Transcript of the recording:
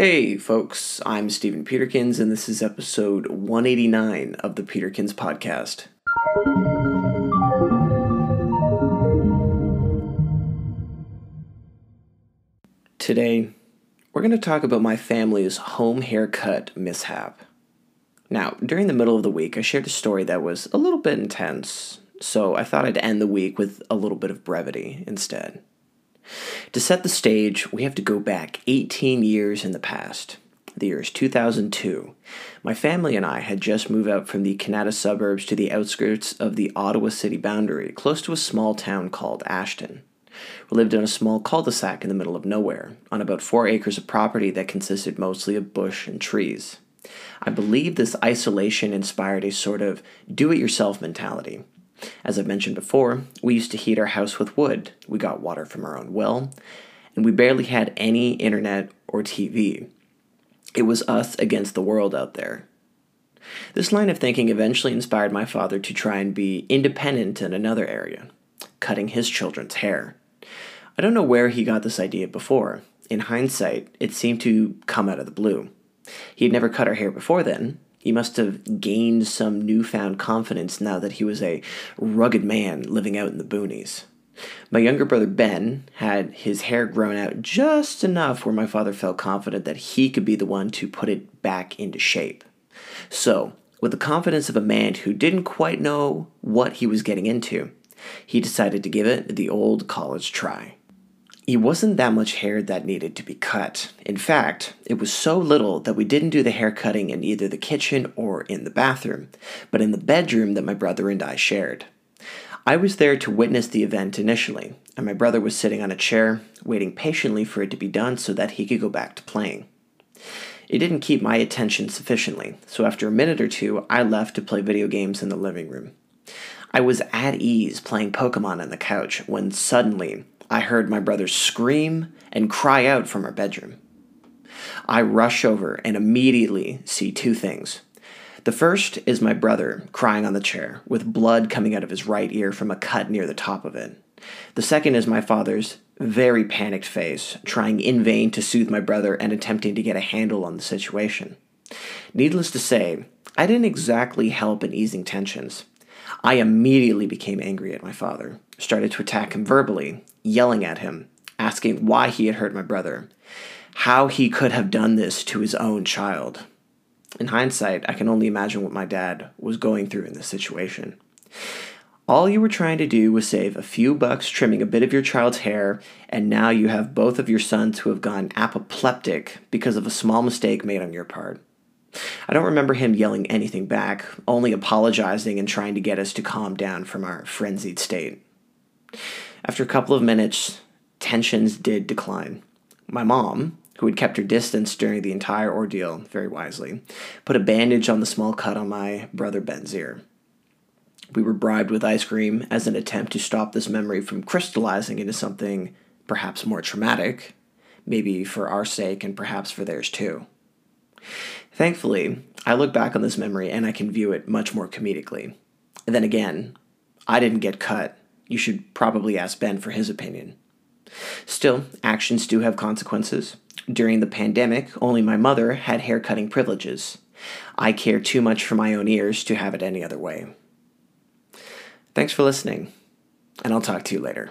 Hey, folks, I'm Stephen Peterkins, and this is episode 189 of the Peterkins Podcast. Today, we're going to talk about my family's home haircut mishap. Now, during the middle of the week, I shared a story that was a little bit intense, so I thought I'd end the week with a little bit of brevity instead. To set the stage, we have to go back 18 years in the past. The year is 2002. My family and I had just moved out from the Kanata suburbs to the outskirts of the Ottawa city boundary, close to a small town called Ashton. We lived in a small cul de sac in the middle of nowhere, on about four acres of property that consisted mostly of bush and trees. I believe this isolation inspired a sort of do it yourself mentality. As I've mentioned before, we used to heat our house with wood. We got water from our own well, and we barely had any internet or TV. It was us against the world out there. This line of thinking eventually inspired my father to try and be independent in another area, cutting his children's hair. I don't know where he got this idea before. In hindsight, it seemed to come out of the blue. He had never cut our hair before then, he must have gained some newfound confidence now that he was a rugged man living out in the boonies. My younger brother Ben had his hair grown out just enough where my father felt confident that he could be the one to put it back into shape. So, with the confidence of a man who didn't quite know what he was getting into, he decided to give it the old college try. He wasn't that much hair that needed to be cut. In fact, it was so little that we didn't do the hair cutting in either the kitchen or in the bathroom, but in the bedroom that my brother and I shared. I was there to witness the event initially, and my brother was sitting on a chair, waiting patiently for it to be done so that he could go back to playing. It didn't keep my attention sufficiently, so after a minute or two, I left to play video games in the living room. I was at ease playing Pokemon on the couch when suddenly I heard my brother scream and cry out from our bedroom. I rush over and immediately see two things. The first is my brother crying on the chair, with blood coming out of his right ear from a cut near the top of it. The second is my father's very panicked face, trying in vain to soothe my brother and attempting to get a handle on the situation. Needless to say, I didn't exactly help in easing tensions. I immediately became angry at my father, started to attack him verbally, yelling at him, asking why he had hurt my brother, how he could have done this to his own child. In hindsight, I can only imagine what my dad was going through in this situation. All you were trying to do was save a few bucks trimming a bit of your child's hair, and now you have both of your sons who have gone apoplectic because of a small mistake made on your part. I don't remember him yelling anything back, only apologizing and trying to get us to calm down from our frenzied state. After a couple of minutes, tensions did decline. My mom, who had kept her distance during the entire ordeal very wisely, put a bandage on the small cut on my brother Ben's ear. We were bribed with ice cream as an attempt to stop this memory from crystallizing into something perhaps more traumatic, maybe for our sake and perhaps for theirs too. Thankfully, I look back on this memory and I can view it much more comedically. And then again, I didn't get cut. You should probably ask Ben for his opinion. Still, actions do have consequences. During the pandemic, only my mother had hair cutting privileges. I care too much for my own ears to have it any other way. Thanks for listening, and I'll talk to you later.